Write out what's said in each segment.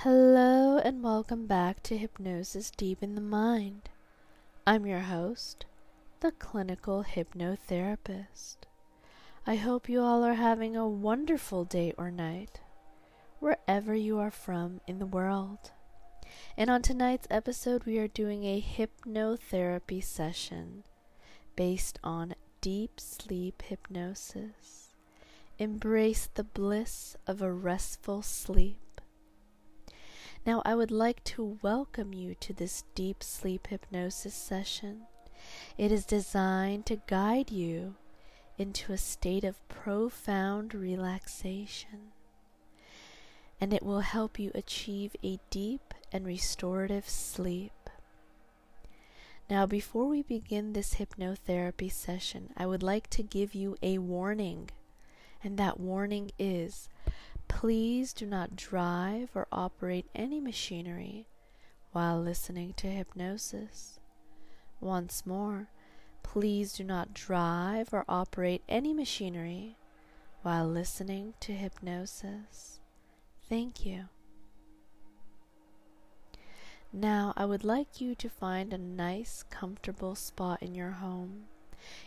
Hello and welcome back to Hypnosis Deep in the Mind. I'm your host, the clinical hypnotherapist. I hope you all are having a wonderful day or night, wherever you are from in the world. And on tonight's episode, we are doing a hypnotherapy session based on deep sleep hypnosis. Embrace the bliss of a restful sleep now, I would like to welcome you to this deep sleep hypnosis session. It is designed to guide you into a state of profound relaxation, and it will help you achieve a deep and restorative sleep. Now, before we begin this hypnotherapy session, I would like to give you a warning, and that warning is Please do not drive or operate any machinery while listening to hypnosis. Once more, please do not drive or operate any machinery while listening to hypnosis. Thank you. Now, I would like you to find a nice, comfortable spot in your home,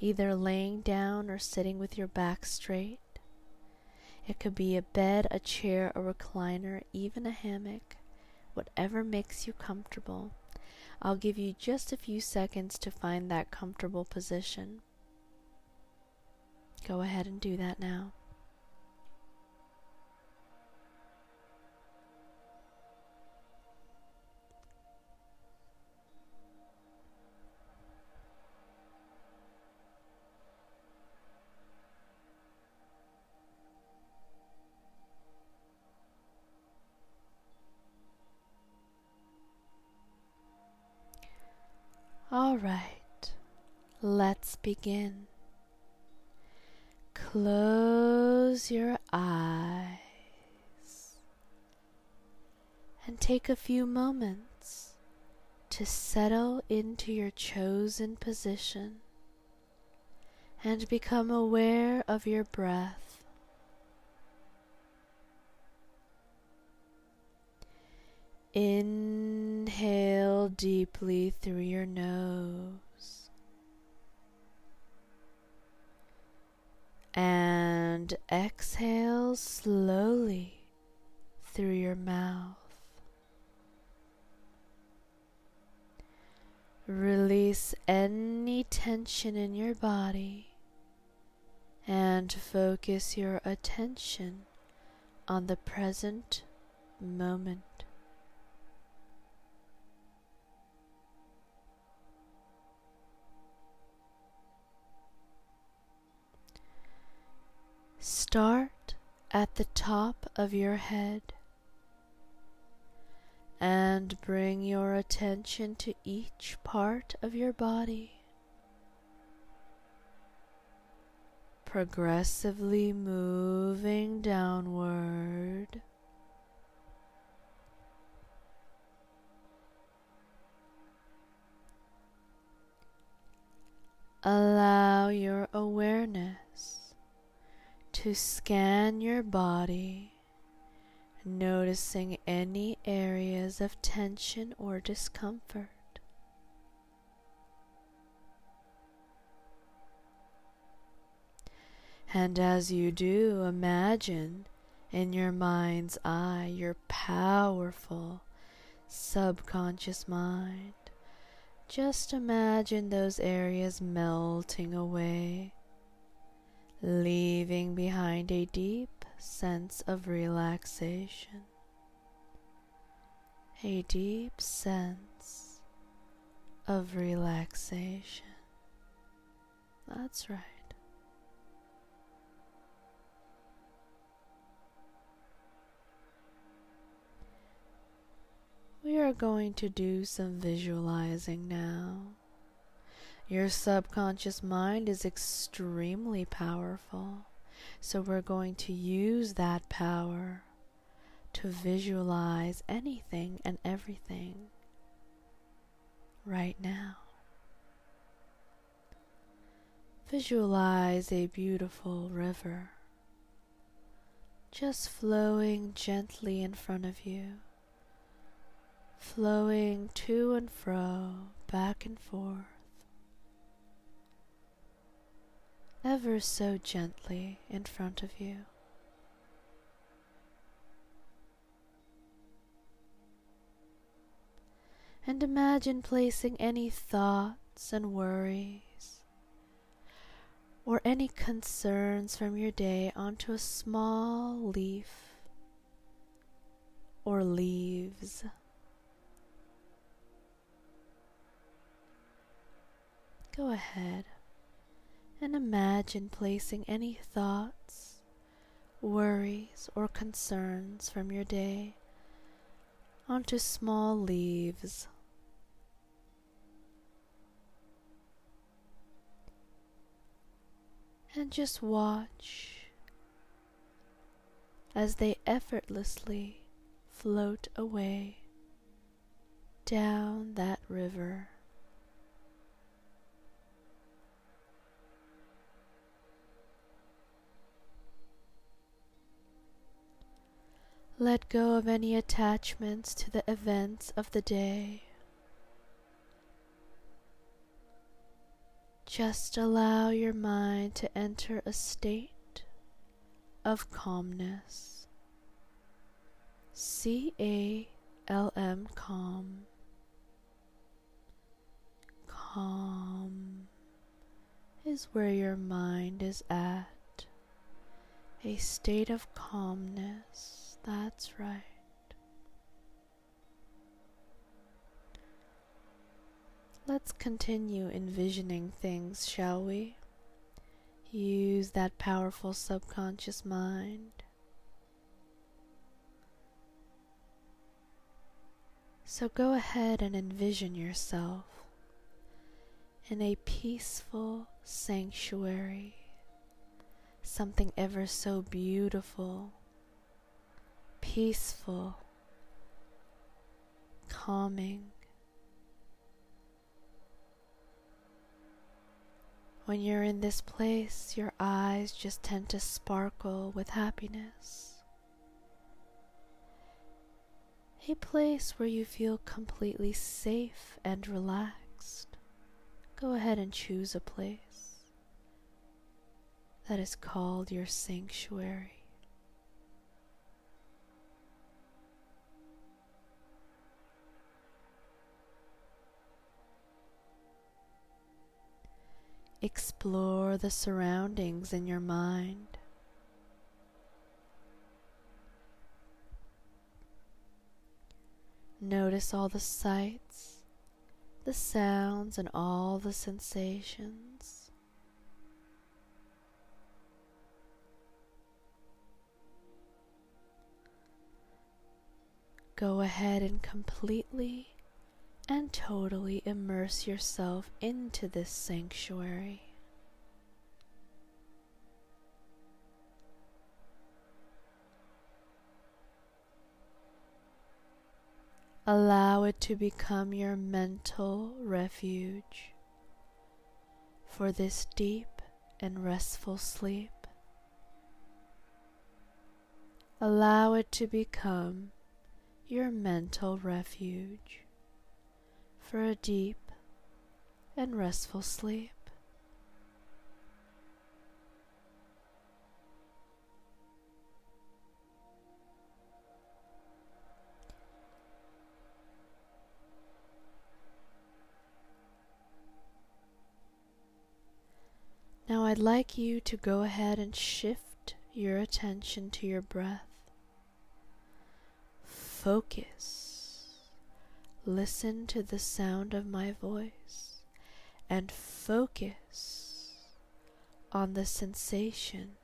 either laying down or sitting with your back straight. It could be a bed, a chair, a recliner, even a hammock, whatever makes you comfortable. I'll give you just a few seconds to find that comfortable position. Go ahead and do that now. All right, let's begin. Close your eyes and take a few moments to settle into your chosen position and become aware of your breath. Inhale deeply through your nose. And exhale slowly through your mouth. Release any tension in your body and focus your attention on the present moment. Start at the top of your head and bring your attention to each part of your body, progressively moving downward. Allow your awareness to scan your body, noticing any areas of tension or discomfort. And as you do, imagine in your mind's eye your powerful subconscious mind. Just imagine those areas melting away leaving behind a deep sense of relaxation. A deep sense of relaxation. That's right. We are going to do some visualizing now. Your subconscious mind is extremely powerful. So we're going to use that power to visualize anything and everything right now. Visualize a beautiful river just flowing gently in front of you, flowing to and fro, back and forth, ever so gently in front of you. And imagine placing any thoughts and worries or any concerns from your day onto a small leaf or leaves. Go ahead and imagine placing any thoughts, worries, or concerns from your day onto small leaves. And just watch as they effortlessly float away down that river. Let go of any attachments to the events of the day. Just allow your mind to enter a state of calmness. C A L M calm. Calm is where your mind is at. A state of calmness that's right. Let's continue envisioning things, shall we? Use that powerful subconscious mind. So go ahead and envision yourself in a peaceful sanctuary, something ever so beautiful peaceful, calming. When you're in this place, your eyes just tend to sparkle with happiness. A place where you feel completely safe and relaxed. Go ahead and choose a place that is called your sanctuary. Explore the surroundings in your mind. Notice all the sights, the sounds, and all the sensations. Go ahead and completely and totally immerse yourself into this sanctuary. Allow it to become your mental refuge for this deep and restful sleep. Allow it to become your mental refuge for a deep and restful sleep. Now I'd like you to go ahead and shift your attention to your breath. Focus Listen to the sound of my voice and focus on the sensation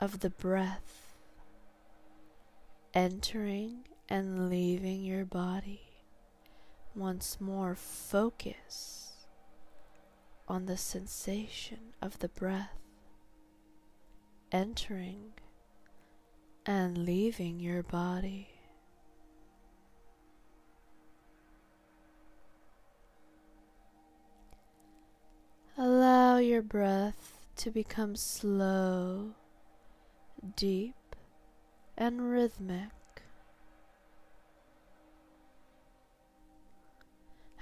of the breath entering and leaving your body. Once more, focus on the sensation of the breath entering and leaving your body. Allow your breath to become slow, deep, and rhythmic.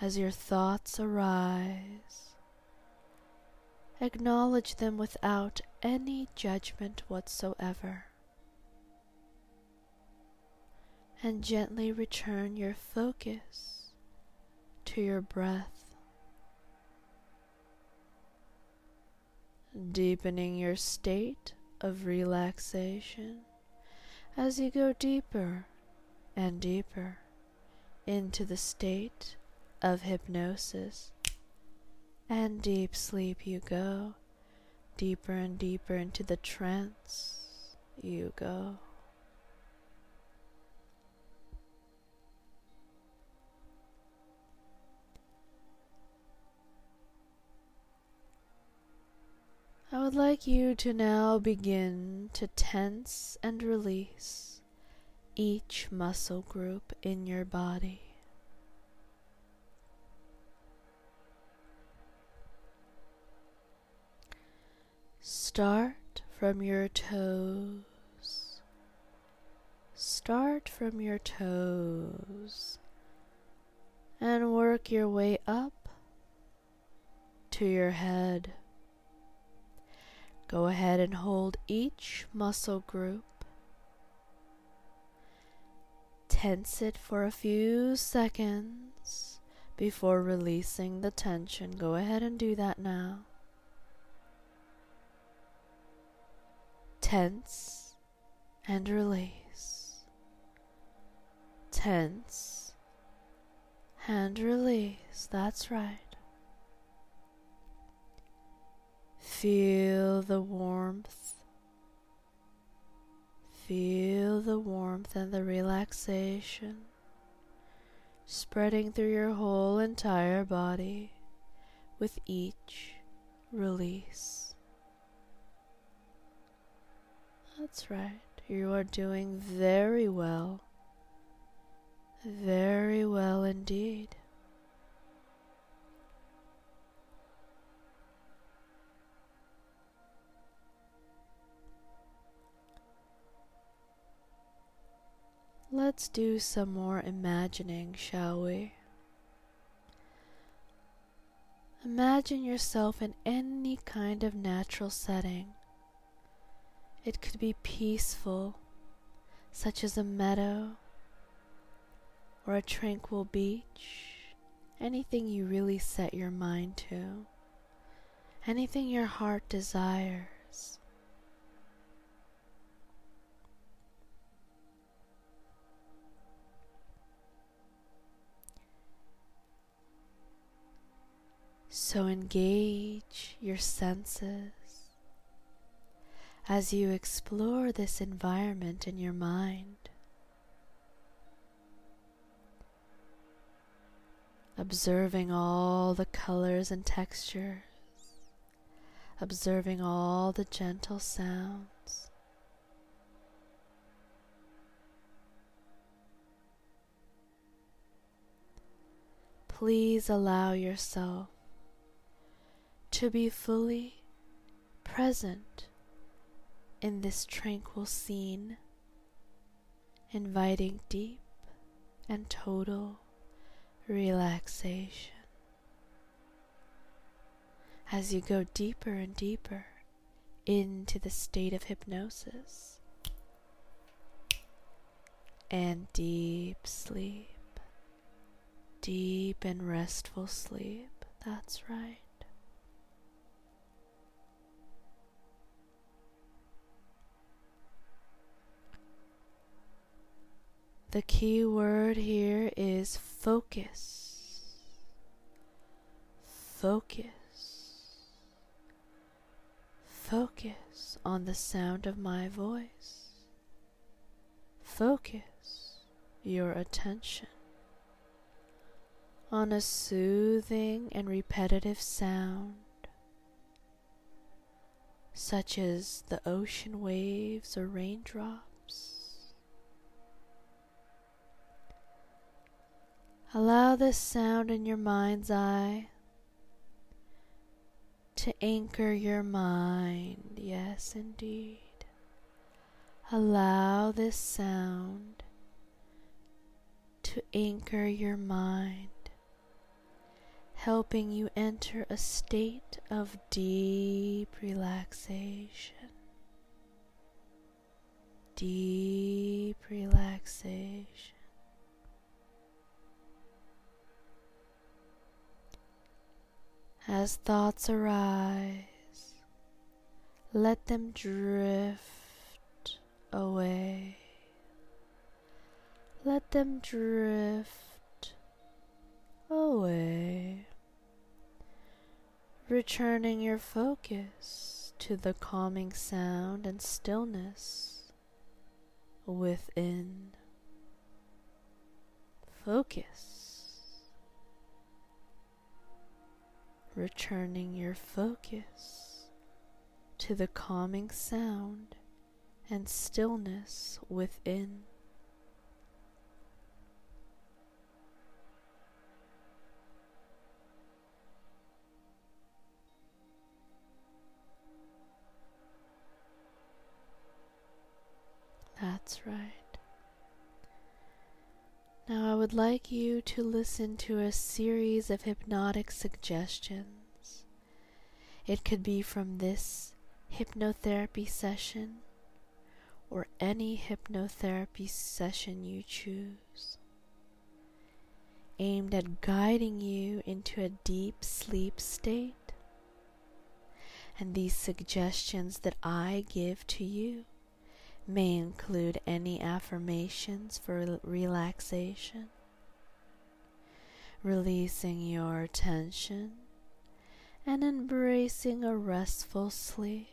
as your thoughts arise. Acknowledge them without any judgment whatsoever. And gently return your focus to your breath, deepening your state of relaxation as you go deeper and deeper into the state of hypnosis. And deep sleep you go, deeper and deeper into the trance you go. I would like you to now begin to tense and release each muscle group in your body. Start from your toes. Start from your toes and work your way up to your head. Go ahead and hold each muscle group. Tense it for a few seconds before releasing the tension. Go ahead and do that now. Tense and release. Tense and release. That's right. Feel the warmth. Feel the warmth and the relaxation spreading through your whole entire body with each release. That's right, you are doing very well. Very well indeed. Let's do some more imagining, shall we? Imagine yourself in any kind of natural setting. It could be peaceful, such as a meadow or a tranquil beach, anything you really set your mind to, anything your heart desires. So engage your senses as you explore this environment in your mind. Observing all the colors and textures, observing all the gentle sounds. Please allow yourself to be fully present in this tranquil scene, inviting deep and total relaxation. As you go deeper and deeper into the state of hypnosis and deep sleep, deep and restful sleep. That's right. The key word here is focus. Focus. Focus on the sound of my voice. Focus your attention on a soothing and repetitive sound, such as the ocean waves or raindrops Allow this sound in your mind's eye to anchor your mind. Yes, indeed. Allow this sound to anchor your mind helping you enter a state of deep relaxation. Deep relaxation. As thoughts arise, let them drift away. Let them drift away. Returning your focus to the calming sound and stillness within. Focus. Returning your focus to the calming sound and stillness within. That's right. Now I would like you to listen to a series of hypnotic suggestions. It could be from this hypnotherapy session or any hypnotherapy session you choose, aimed at guiding you into a deep sleep state. And these suggestions that I give to you may include any affirmations for relaxation, releasing your tension, and embracing a restful sleep.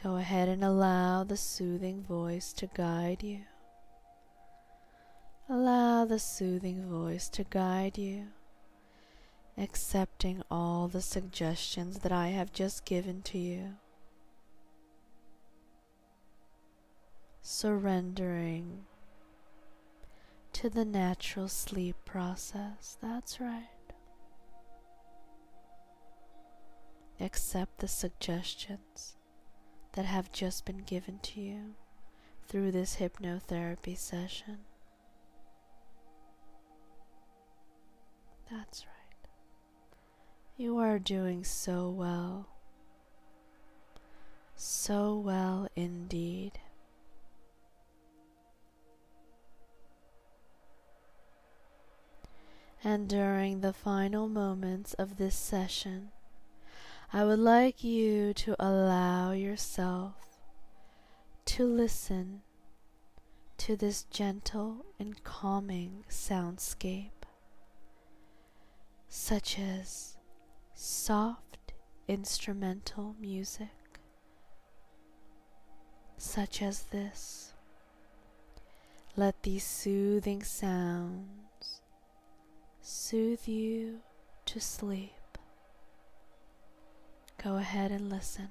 Go ahead and allow the soothing voice to guide you. Allow the soothing voice to guide you, accepting all the suggestions that I have just given to you. Surrendering to the natural sleep process. That's right. Accept the suggestions that have just been given to you through this hypnotherapy session. That's right. You are doing so well. So well indeed. And during the final moments of this session, I would like you to allow yourself to listen to this gentle and calming soundscape, such as soft instrumental music, such as this. Let these soothing sounds soothe you to sleep. Go ahead and listen.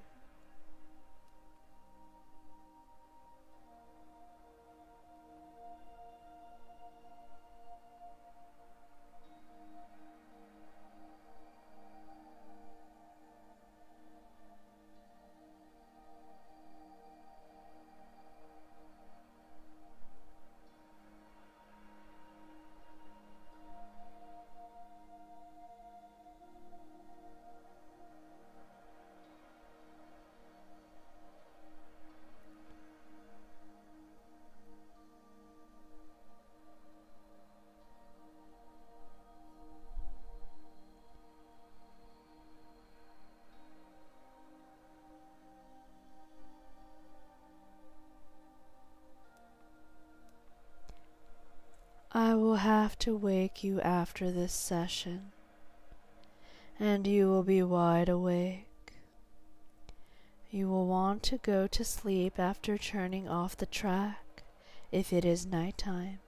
I will have to wake you after this session, and you will be wide awake. You will want to go to sleep after turning off the track if it is nighttime.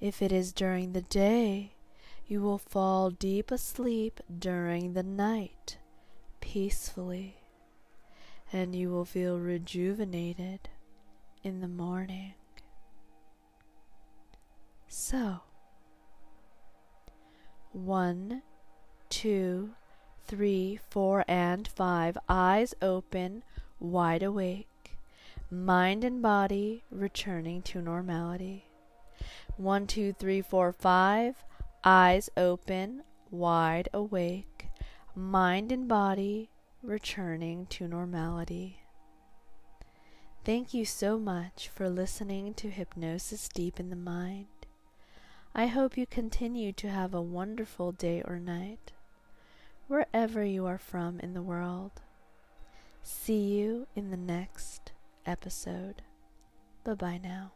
If it is during the day, you will fall deep asleep during the night peacefully, and you will feel rejuvenated in the morning. So, one, two, three, four, and five, eyes open, wide awake, mind and body returning to normality. One, two, three, four, five. Eyes open, wide awake, mind and body returning to normality. Thank you so much for listening to Hypnosis Deep in the Mind. I hope you continue to have a wonderful day or night, wherever you are from in the world. See you in the next episode. Bye bye now.